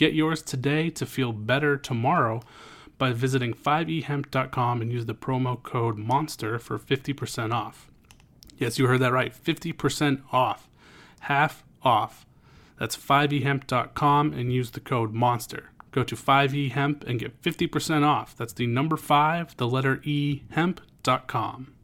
Get yours today to feel better tomorrow by visiting 5ehemp.com and use the promo code MONSTER for 50% off. Yes, you heard that right 50% off. Half off. That's 5ehemp.com and use the code MONSTER. Go to 5ehemp and get 50% off. That's the number 5, the letter E, hemp.com.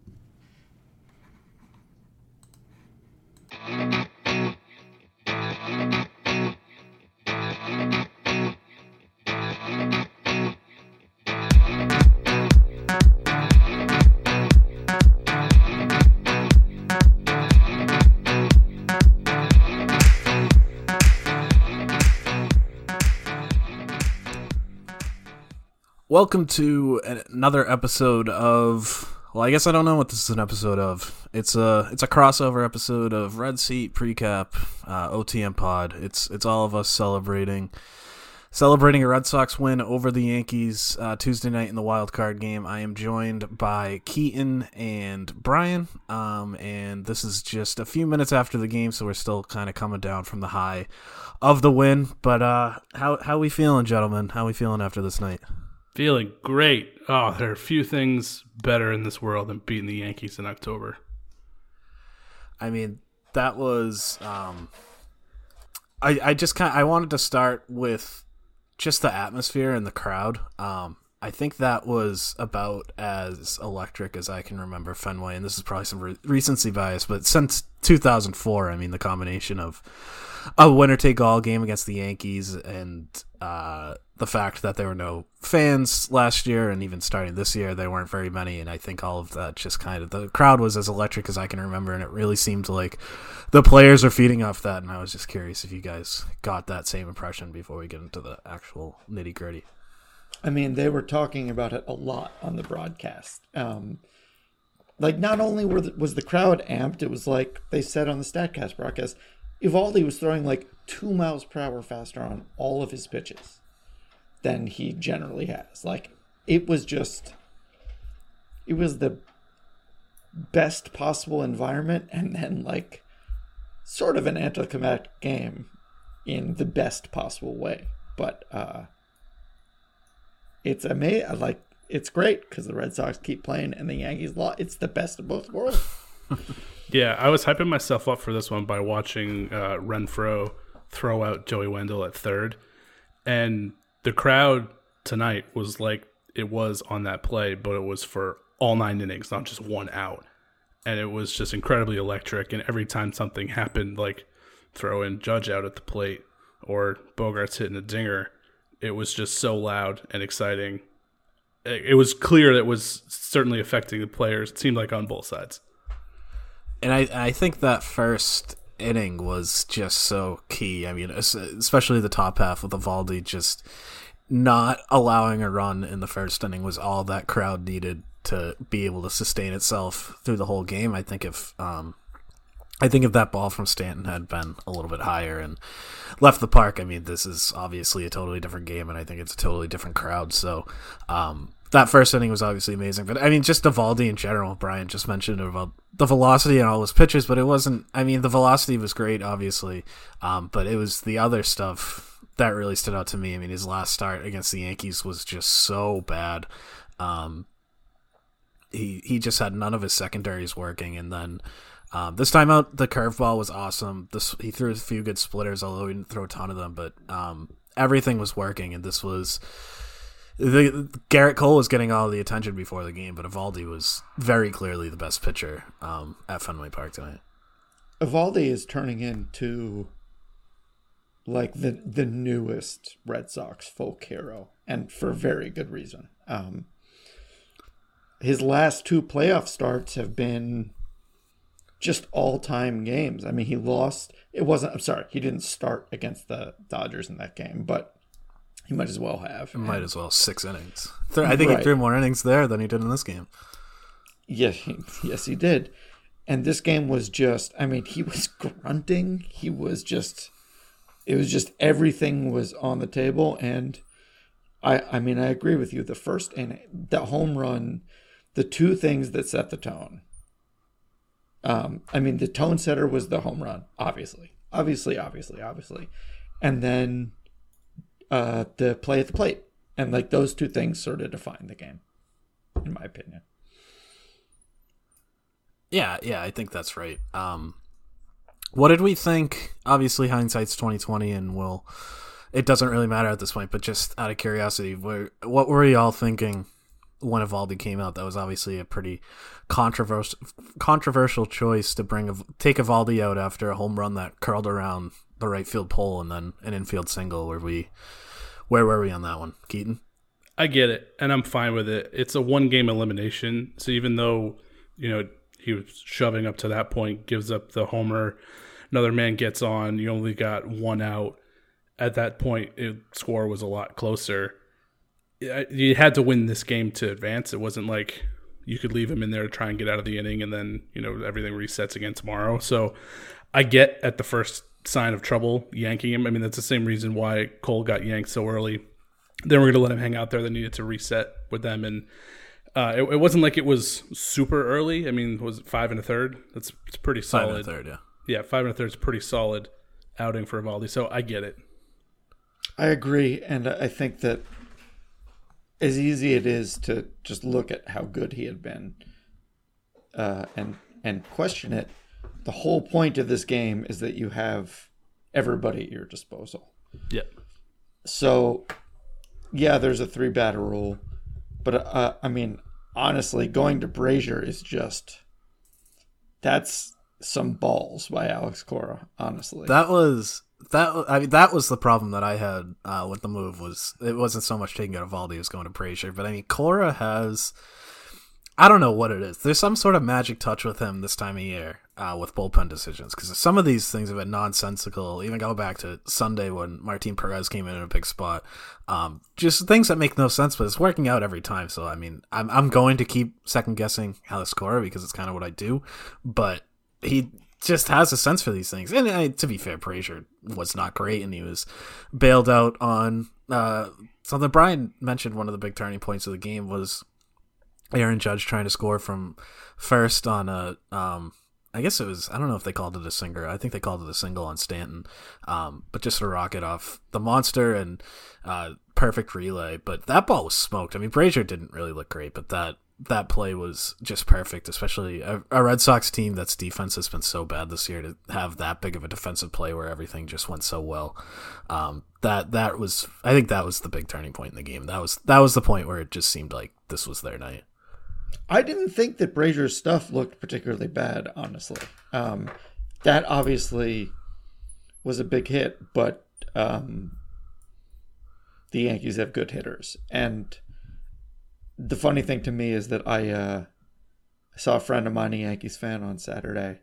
Welcome to another episode of. Well, I guess I don't know what this is an episode of. It's a it's a crossover episode of Red Seat Precap uh, OTM Pod. It's it's all of us celebrating celebrating a Red Sox win over the Yankees uh, Tuesday night in the wild card game. I am joined by Keaton and Bryan, um, and this is just a few minutes after the game, so we're still kind of coming down from the high of the win. But uh, how how we feeling, gentlemen? How we feeling after this night? Feeling great. Oh, there are a few things better in this world than beating the Yankees in October. I mean, that was. Um, I I just kind I wanted to start with just the atmosphere and the crowd. Um, I think that was about as electric as I can remember Fenway, and this is probably some re- recency bias, but since 2004, I mean, the combination of a winner take all game against the Yankees and uh, the fact that there were no fans last year and even starting this year, there weren't very many. And I think all of that just kind of the crowd was as electric as I can remember. And it really seemed like the players are feeding off that. And I was just curious if you guys got that same impression before we get into the actual nitty gritty. I mean, they were talking about it a lot on the broadcast. Um, like, not only were the, was the crowd amped, it was like they said on the Statcast broadcast, Eovaldi was throwing like two miles per hour faster on all of his pitches than he generally has. Like, it was just, it was the best possible environment, and then like sort of an anticlimactic game in the best possible way. But uh, it's amazing. Like it's great because the Red Sox keep playing and the Yankees lost. It's the best of both worlds. Yeah, I was hyping myself up for this one by watching uh, Renfroe throw out Joey Wendle at third, and the crowd tonight was like it was on that play, but it was for all nine innings, not just one out, and it was just incredibly electric. And every time something happened, like throwing Judge out at the plate or Bogaerts hitting a dinger, it was just so loud and exciting. It it was clear that it was certainly affecting the players. It seemed like on both sides. And I, I think that first inning was just so key. I mean, especially the top half with Eovaldi just not allowing a run in the first inning was all that crowd needed to be able to sustain itself through the whole game. I think if um, I think if that ball from Stanton had been a little bit higher and left the park, I mean, this is obviously a totally different game, and I think it's a totally different crowd. So, um, that first inning was obviously amazing, but I mean, just Eovaldi in general. Bryan just mentioned about the velocity and all his pitches, but it wasn't. I mean, the velocity was great, obviously, um, but it was the other stuff that really stood out to me. I mean, his last start against the Yankees was just so bad. Um, he he just had none of his secondaries working, and then um, this time out the curveball was awesome. This he threw a few good splitters, although he didn't throw a ton of them, but um, everything was working, and this was. The, Gerrit Cole was getting all the attention before the game, but Eovaldi was very clearly the best pitcher um, at Fenway Park tonight. Eovaldi is turning into like the the newest Red Sox folk hero, and for very good reason. Um, his last two playoff starts have been just all time games. I mean, he lost. It wasn't. I'm sorry, he didn't start against the Dodgers in that game, but he might as well have. Might as well six innings. I think he threw more innings there than he did in this game. Yeah, yes, he did. And this game was just, I mean, he was grunting. He was just, it was just everything was on the table. And I, I mean, I agree with you. The first inning, the home run, the two things that set the tone. Um, I mean, the tone setter was the home run, obviously, obviously, obviously, obviously, and then uh, the play at the plate, and like those two things sort of define the game, in my opinion. Yeah, yeah, I think that's right. Um, what did we think? Obviously, hindsight's twenty twenty, and we'll. It doesn't really matter at this point, but just out of curiosity, where, what were y'all thinking when Eovaldi came out? That was obviously a pretty controversial controversial choice to bring take Eovaldi out after a home run that curled around the right field pole and then an infield single. Where we, where were we on that one, Keaton? I get it, and I'm fine with it. It's a one game elimination, so even though you know he was shoving up to that point, gives up the homer, another man gets on. You only got one out. At that point, it, score was a lot closer. You had to win this game to advance. It wasn't like you could leave him in there to try and get out of the inning, and then you know everything resets again tomorrow. So I get at the first sign of trouble yanking him. I mean that's the same reason why Cole got yanked so early then we're going to let him hang out there. They needed to reset with them, and uh, it, it wasn't like it was super early. I mean, was it five and a third? That's it's pretty solid. Five solid. and a third, yeah. Yeah, five and a third is pretty solid outing for Eovaldi. So I get it. I agree, and I think that as easy it is to just look at how good he had been, uh, and and question it. The whole point of this game is that you have everybody at your disposal. Yeah, So, yeah, there's a three batter rule, but uh, I mean, honestly, going to Brasier is just that's some balls by Alex Cora. Honestly, That was that. I mean, that was the problem that I had uh, with the move. Was it wasn't so much taking out Eovaldi, it was going to Brasier. But I mean, Cora has. I don't know what it is. There's some sort of magic touch with him this time of year uh, with bullpen decisions because some of these things have been nonsensical. Even go back to Sunday when Martin Perez came in in a big spot. Um, just things that make no sense, but it's working out every time. So I mean, I'm I'm going to keep second guessing Alex Cora because it's kind of what I do. But he just has a sense for these things. And uh, to be fair, Brasier was not great, and he was bailed out on uh, something. Bryan mentioned one of the big turning points of the game was Aaron Judge trying to score from first on a. Um, I guess it was. I don't know if they called it a singer. I think they called it a single on Stanton, um, but just a rocket off the monster and uh, perfect relay, but that ball was smoked. I mean, Brasier didn't really look great, but that that play was just perfect, especially a, a, Red Sox team that's defense has been so bad this year to have that big of a defensive play where everything just went so well. Um, that that was, I think that was the big turning point in the game. That was that was the point where it just seemed like this was their night. I didn't think that Brasier's stuff looked particularly bad, honestly. Um, that obviously was a big hit, but um, the Yankees have good hitters. And the funny thing to me is that I, uh, saw a friend of mine, a Yankees fan, on Saturday,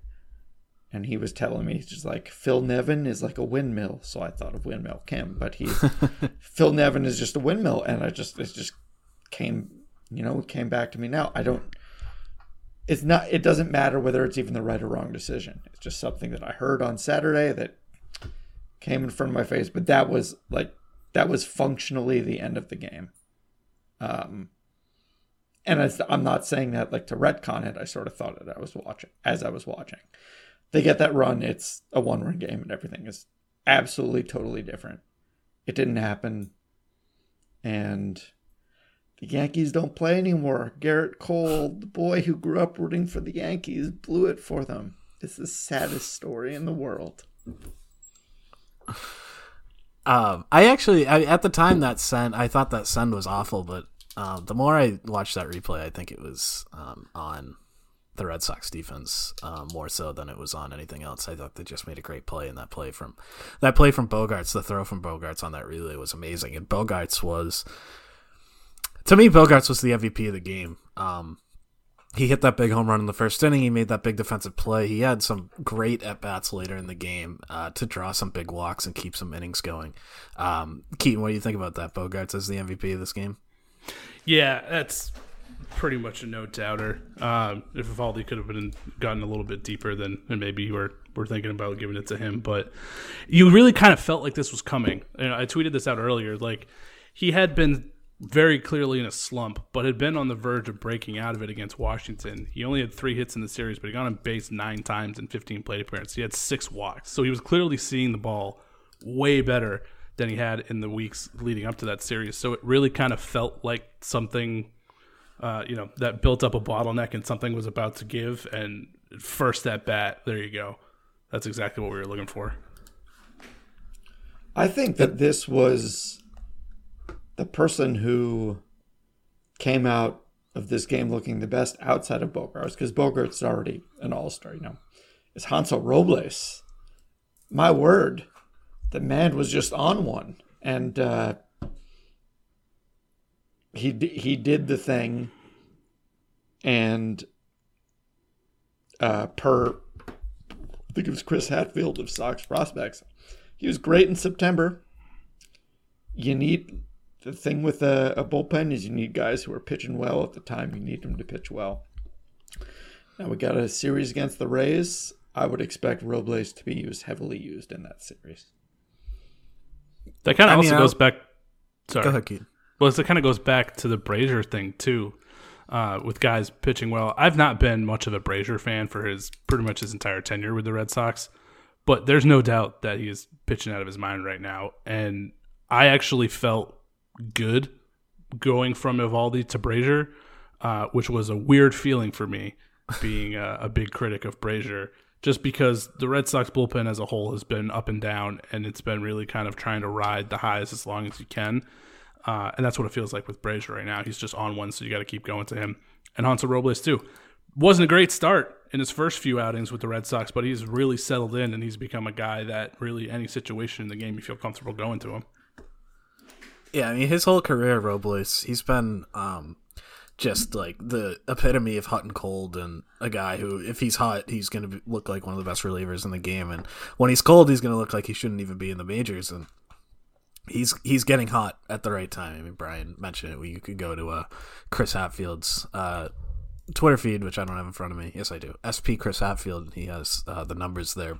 and he was telling me, he's just like, Phil Nevin is like a windmill. So I thought of Windmill Kim, but he's Phil Nevin is just a windmill. And I just, it just came, you know, came back to me now. I don't, it's not, it doesn't matter whether it's even the right or wrong decision. It's just something that I heard on Saturday that came in front of my face, but that was like, that was functionally the end of the game. Um, and as, I'm not saying that like to retcon it. I sort of thought it. I was watching as I was watching. They get that run. It's a one run game, and everything is absolutely totally different. It didn't happen, and the Yankees don't play anymore. Gerrit Cole, the boy who grew up rooting for the Yankees, blew it for them. It's the saddest story in the world. Um, I actually, I, at the time that send, I thought that send was awful, but um, the more I watched that replay, I think it was um, on the Red Sox defense um, more so than it was on anything else. I thought they just made a great play, and that play from that play from Bogaerts, the throw from Bogaerts on that relay was amazing. And Bogaerts was, to me, Bogaerts was the MVP of the game. Um, he hit that big home run in the first inning. He made that big defensive play. He had some great at bats later in the game uh, to draw some big walks and keep some innings going. Um, Keaton, what do you think about that? Bogaerts as the MVP of this game? Yeah, that's pretty much a no doubter. Um, if Eovaldi could have been gotten a little bit deeper, then, then maybe we're we're thinking about giving it to him. But you really kind of felt like this was coming. You know, I tweeted this out earlier. Like he had been very clearly in a slump, but had been on the verge of breaking out of it against Washington. He only had three hits in the series, but he got on base nine times in 15 plate appearances. He had six walks, so he was clearly seeing the ball way better than he had in the weeks leading up to that series. So it really kind of felt like something, uh, you know, that built up a bottleneck and something was about to give. And first at bat, there you go. That's exactly what we were looking for. I think that this was the person who came out of this game looking the best outside of Bogaerts, because Bogaerts is already an all star, you know, is Hansel Robles. My word, the man was just on one, and uh, he he did the thing, and uh, per I think it was Chris Hatfield of Sox Prospects, he was great in September. You need the thing with a, a, bullpen is you need guys who are pitching well at the time you need them to pitch well. Now we got a series against the Rays. I would expect Robles to be used heavily used in that series. That kind of also mean, goes back. Sorry, go ahead, Keith. Well, it kind of goes back to the Brasier thing too, uh, with guys pitching well. I've not been much of a Brasier fan for his pretty much his entire tenure with the Red Sox, but there's no doubt that he is pitching out of his mind right now, and I actually felt good going from Eovaldi to Brasier, uh, which was a weird feeling for me, being a, a big critic of Brasier, just because the Red Sox bullpen as a whole has been up and down, and it's been really kind of trying to ride the highs as long as you can. Uh, and that's what it feels like with Brasier right now. He's just on one, so you got to keep going to him. And Hansel Robles, too. Wasn't a great start in his first few outings with the Red Sox, but he's really settled in and he's become a guy that really any situation in the game you feel comfortable going to him. Yeah, I mean his whole career, Robles, he's been um, just like the epitome of hot and cold, and a guy who, if he's hot, he's going to look like one of the best relievers in the game, and when he's cold, he's going to look like he shouldn't even be in the majors, and he's he's getting hot at the right time. I mean, Bryan mentioned it. You could go to uh, Chris Hatfield's uh, Twitter feed, which I don't have in front of me. Yes, I do. SP Chris Hatfield. He has uh, the numbers there.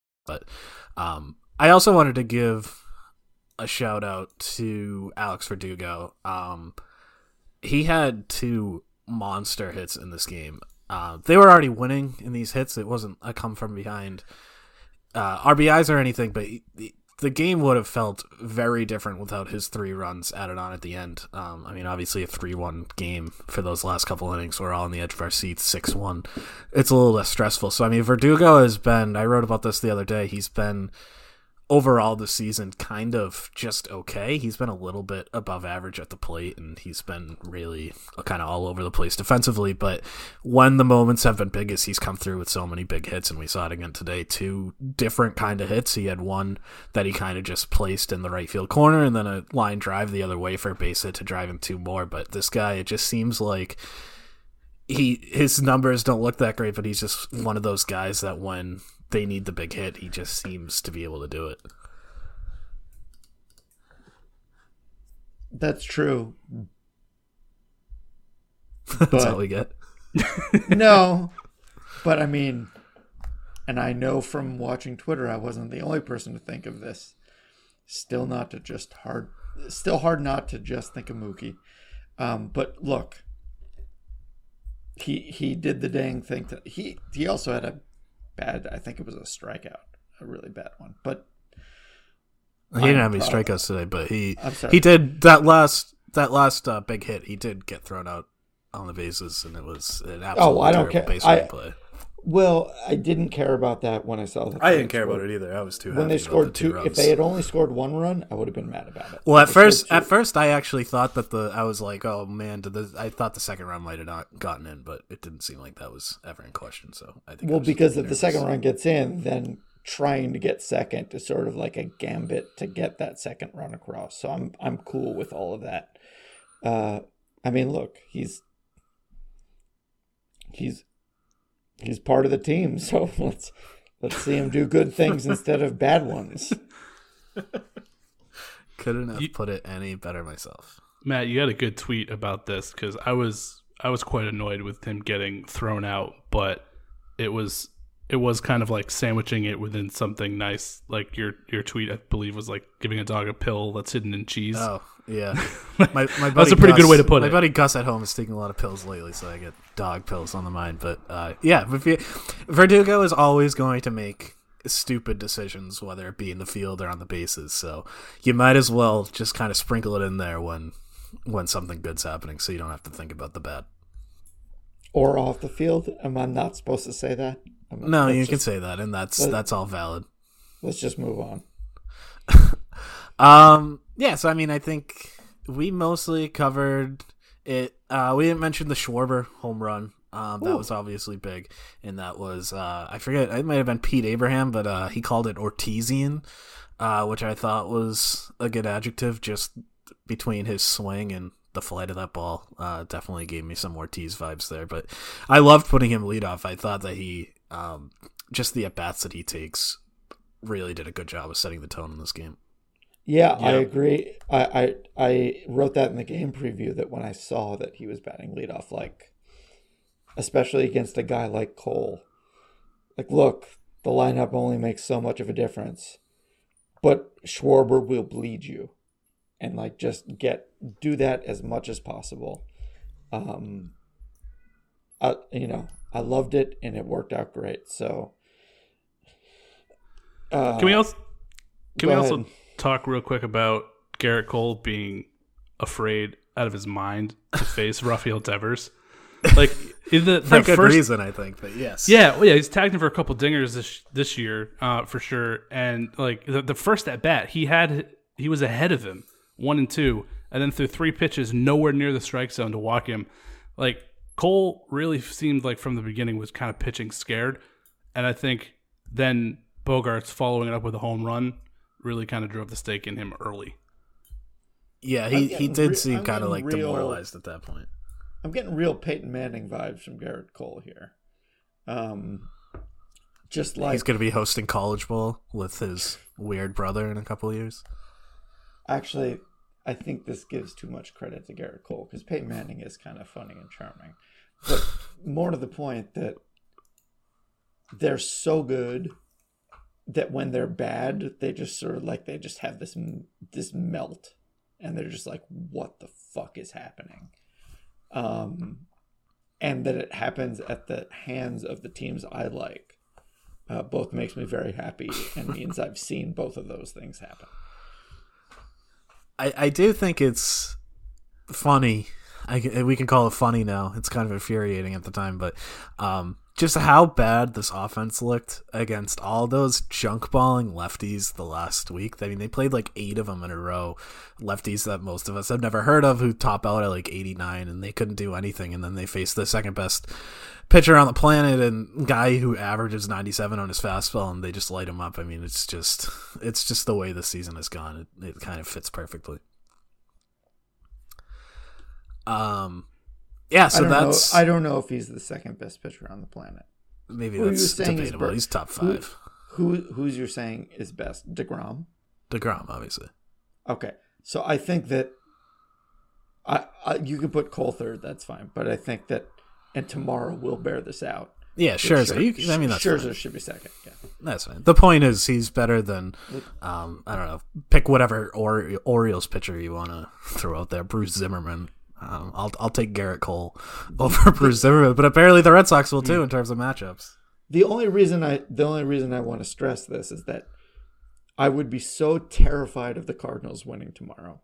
But um, I also wanted to give a shout out to Alex Verdugo. Um, he had two monster hits in this game. Uh, they were already winning in these hits. It wasn't a come from behind uh, RBIs or anything, but he, the game would have felt very different without his three runs added on at the end. Um, I mean, obviously, a 3 1 game for those last couple innings. We're all on the edge of our seats, 6 1. It's a little less stressful. So, I mean, Verdugo has been, I wrote about this the other day, he's been overall this season kind of just okay. He's been a little bit above average at the plate and he's been really uh, kind of all over the place defensively, but when the moments have been biggest, he's come through with so many big hits and we saw it again today. Two different kind of hits. He had one that he kind of just placed in the right field corner and then a line drive the other way for a base hit to drive him two more, but this guy it just seems like he his numbers don't look that great, but he's just one of those guys that when they need the big hit, he just seems to be able to do it. That's true. That's But- all we get. no, but I mean, and I know from watching Twitter, I wasn't the only person to think of this. Still not to just hard, still hard not to just think of Mookie. Um, but look, he he did the dang thing. To, he he also had a bad. I think it was a strikeout, a really bad one. But He didn't I'm have any strikeouts today, but he he did that last that last uh, big hit. He did get thrown out on the bases, and it was an absolutely Oh, I don't terrible care. base I- play. Well, I didn't care about that when I saw that. I didn't care about it either. I was too When happy they scored the two, two, if they had only scored one run, I would have been mad about it. Well, at If they scored first, at first, I actually thought that the I was like, oh man, did the I thought the second run might have not gotten in, but it didn't seem like that was ever in question. So I think. Well, was because if the second run gets in, then trying to get second is sort of like a gambit to get that second run across. So I'm I'm cool with all of that. Uh, I mean, look, he's he's he's part of the team, so let's let's see him do good things instead of bad ones. couldn't have You- put it any better myself. Matt, you had a good tweet about this because I was I was quite annoyed with him getting thrown out, but it was it was kind of like sandwiching it within something nice. Like your your tweet, I believe, was like giving a dog a pill that's hidden in cheese. Oh yeah, my my buddy That's a pretty good way to put my it. My buddy Gus at home is taking a lot of pills lately, so I get dog pills on the mind. But uh, yeah, if you, Verdugo is always going to make stupid decisions, whether it be in the field or on the bases. So you might as well just kind of sprinkle it in there when when something good's happening, so you don't have to think about the bad. Or off the field. Am I not supposed to say that? I- No, you just, can say that, and that's let- that's all valid. Let's just move on. Um, yeah, so I mean, I think we mostly covered it. Uh, we didn't mention the Schwarber home run. Um, that Ooh. was obviously big, and that was uh, I forget it might have been Pete Abraham, but uh, he called it Ortizian, uh, which I thought was a good adjective. Just between his swing and the flight of that ball, uh, definitely gave me some Ortiz vibes there. But I loved putting him lead off. I thought that he um, just the at bats that he takes really did a good job of setting the tone in this game. Yeah, I agree. I, I I wrote that in the game preview that when I saw that he was batting leadoff, like especially against a guy like Cole, like look, the lineup only makes so much of a difference, but Schwarber will bleed you, and like just get do that as much as possible. Um, I you know I loved it and it worked out great. So Uh, Can we also can go we also talk real quick about Gerrit Cole being afraid out of his mind to face Rafael Devers? Like in the, For good first, reason, I think. But yes. Yeah, well, yeah, he's tagged him for a couple dingers this this year, uh, for sure. And like the, the first at bat, he had he was ahead of him, one and two, and then through three pitches, nowhere near the strike zone to walk him. Like Cole really seemed like from the beginning was kind of pitching scared, and I think then Bogaerts following it up with a home run really kind of drove the stake in him early. Yeah, he, he did re- seem kind of like real- demoralized at that point. I'm getting real Peyton Manning vibes from Gerrit Cole here. Um, just like He's going to be hosting College Bowl with his weird brother in a couple of years. actually, I think this gives too much credit to Gerrit Cole because Peyton Manning is kind of funny and charming, but more to the point that they're so good that when they're bad, they just sort of like they just have this this melt, and they're just like, "What the fuck is happening?" Um, and that it happens at the hands of the teams I like. Uh, both makes me very happy and means I've seen both of those things happen. I, I do think it's funny. I, we can call it funny now. It's kind of infuriating at the time, but um, just how bad this offense looked against all those junk balling lefties the last week. I mean, they played like eight of them in a row. Lefties that most of us have never heard of who top out at like 89 and they couldn't do anything. And then they faced the second best pitcher on the planet and guy who averages 97 on his fastball and they just light him up. I mean, it's just, it's just the way the season has gone. It, it kind of fits perfectly. Um, yeah, so I that's know, I don't know if he's the second best pitcher on the planet. maybe Who that's debatable. He's top five. Who who's you're saying is best? Degrom. Degrom, obviously. Okay, so I think that I, I you can put Cole third. That's fine, but I think that and tomorrow we'll bear this out. Yeah, Scherzer. Scher- You, I mean, that's Scherzer fine. should be second. Yeah. That's fine. The point is, he's better than, um, I don't know, pick whatever or- Orioles pitcher you want to throw out there. Bruce Zimmermann. Um, I'll I'll take Gerrit Cole over Bruce Zimmermann, but apparently the Red Sox will too in terms of matchups. The only reason I the only reason I want to stress this is that I would be so terrified of the Cardinals winning tomorrow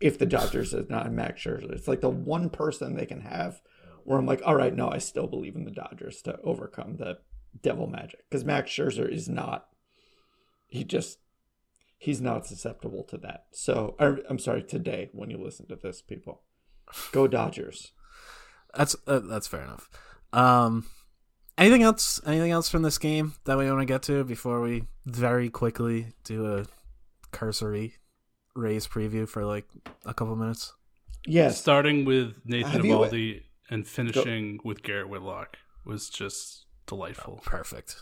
if the Dodgers is not Max Scherzer. It's like the one person they can have where I'm like, all right, no, I still believe in the Dodgers to overcome the devil magic because Max Scherzer is not. He just he's not susceptible to that. So I, I'm sorry today when you listen to this, people, go Dodgers. That's uh, that's fair enough. Um, anything else? Anything else from this game that we want to get to before we very quickly do a cursory Rays preview for like a couple minutes? Yes, Starting with Nathan Have you- and finishing with Garrett Whitlock was just delightful. Perfect.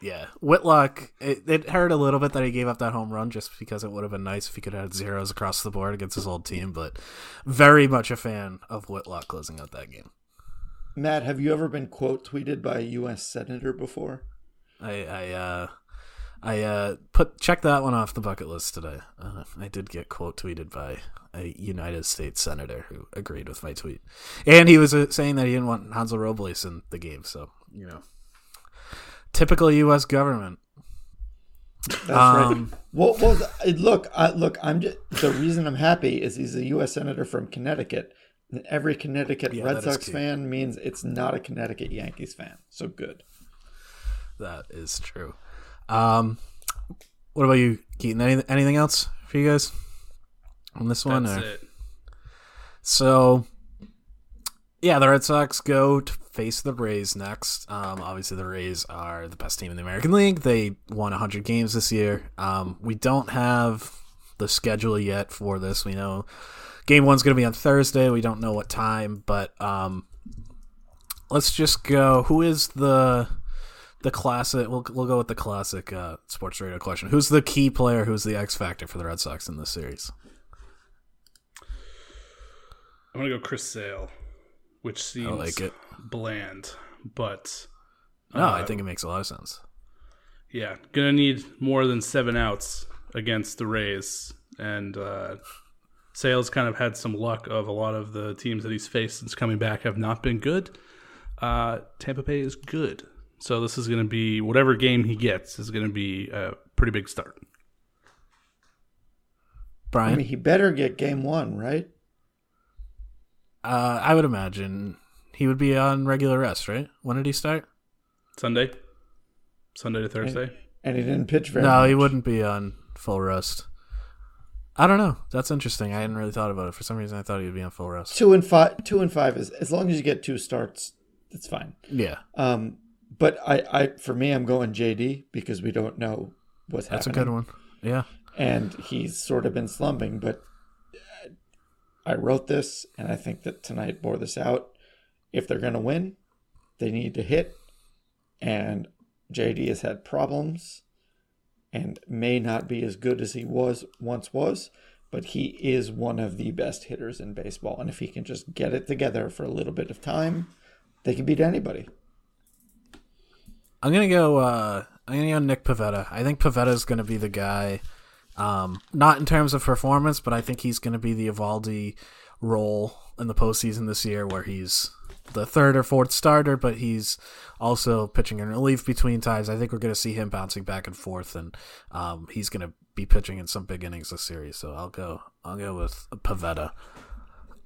Yeah, Whitlock. It, it hurt a little bit that he gave up that home run, just because it would have been nice if he could have had zeros across the board against his old team. But very much a fan of Whitlock closing out that game. Matt, have you ever been quote tweeted by a U.S. senator before? I I uh, I uh, put check that one off the bucket list today. Uh, I did get quote tweeted by a United States senator who agreed with my tweet, and he was uh, saying that he didn't want Hansel Robles in the game. So you know, typical U.S. government. That's Um, right. Well, well, look, I, look. I'm just the reason I'm happy is he's a U.S. senator from Connecticut. And every Connecticut Yeah, Red Sox fan means it's not a Connecticut Yankees fan. So good. That is true. Um, what about you, Keaton? Any, anything else for you guys on this one? That's or- it. So, yeah, the Red Sox go to face the Rays next. Um, obviously, the Rays are the best team in the American League. They won 100 games this year. Um, we don't have the schedule yet for this. We know game one's going to be on Thursday. We don't know what time, but um, let's just go. Who is the the classic? We'll we'll go with the classic uh, sports radio question. Who's the key player? Who's the X factor for the Red Sox in this series? I'm gonna go Chris Sale, which seems like it. bland, but No, uh, I think it makes a lot of sense. yeah, gonna need more than seven outs against the Rays, and uh, Sales kind of had some luck of a lot of the teams that he's faced since coming back have not been good. Uh, Tampa Bay is good, So this is going to be whatever game he gets is going to be a pretty big start. Bryan, I mean, he better get game one, right? Uh, I would imagine he would be on regular rest, right? When did he start? Sunday, Sunday to Thursday. And he didn't pitch very no, much. he wouldn't be on full rest. I don't know. That's interesting. I hadn't really thought about it. For some reason, I thought he would be on full rest. Two and five. Two and five is as long as you get two starts, it's fine. Yeah, Um, but I, I, for me, I'm going JD because we don't know what's happening. that's a good one. Yeah. and he's sort of been slumping. But I wrote this, and I think that tonight bore this out. If they're going to win, they need to hit, and JD has had problems, and may not be as good as he was once was. But he is one of the best hitters in baseball, and if he can just get it together for a little bit of time, they can beat anybody. I'm gonna go. Uh, I'm gonna go Nick Pivetta. I think Pivetta is gonna be the guy. Um, not in terms of performance, but I think he's gonna be the Eovaldi role in the postseason this year, where he's the third or fourth starter, but he's also pitching in relief between times. I think we're gonna see him bouncing back and forth, and um, he's gonna be pitching in some big innings this series. So I'll go. I'll go with Pivetta.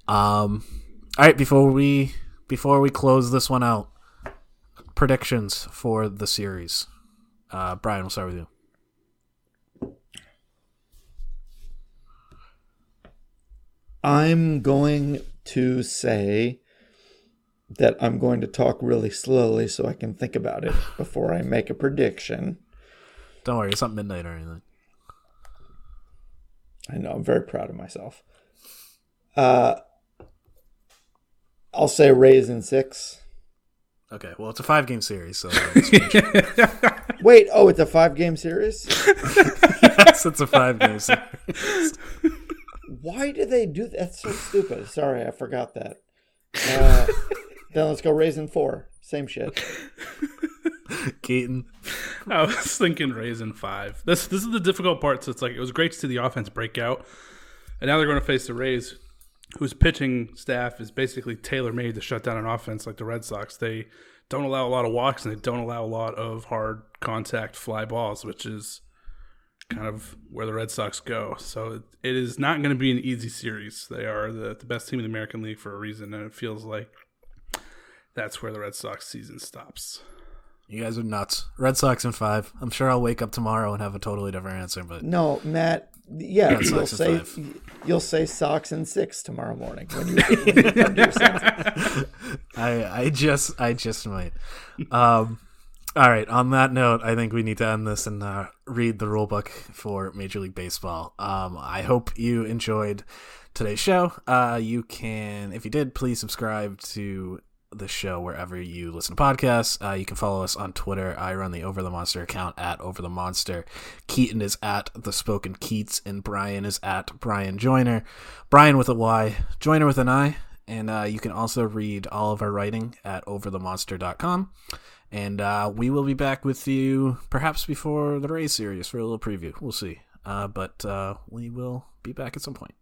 Um, all right. Before we before we close this one out, predictions for the series. Uh, Bryan, we'll start with you. I'm going to say that I'm going to talk really slowly so I can think about it before I make a prediction. Don't worry, it's not midnight or anything. I know I'm very proud of myself. Uh, I'll say Rays in six. Okay, well, it's a five game series, so Wait, oh, it's a five game series? it's a five game series. Why do they do that? That's so stupid. Sorry, I forgot that. Uh, then let's go Rays in four. Same shit. Keaton, I was thinking Rays in five. This this is the difficult part. So it's like it was great to see the offense break out, and now they're going to face the Rays, whose pitching staff is basically tailor made to shut down an offense like the Red Sox. They don't allow a lot of walks and they don't allow a lot of hard contact fly balls, which is kind of where the Red Sox go. So it, it is not going to be an easy series. They are the, the best team in the American League for a reason, and it feels like that's where the Red Sox season stops. you guys are nuts. Red Sox in five. I'm sure I'll wake up tomorrow and have a totally different answer, but No, Matt. Yeah, Red you'll Sox say five. you'll say Sox in six tomorrow morning when you, when you come to your. I I just I just might. Um, all right. On that note, I think we need to end this and uh, read the rule book for Major League Baseball. Um, I hope you enjoyed today's show. Uh, you can, if you did, please subscribe to the show wherever you listen to podcasts. Uh, you can follow us on Twitter. I run the Over the Monster account at Over the Monster. Keaton is at the Spoken Keats, and Bryan is at Bryan Joiner. Bryan with a Y, Joiner with an I. And uh, you can also read all of our writing at overthemonster.com. And uh, we will be back with you perhaps before the Rays series for a little preview. We'll see. Uh, but uh, we will be back at some point.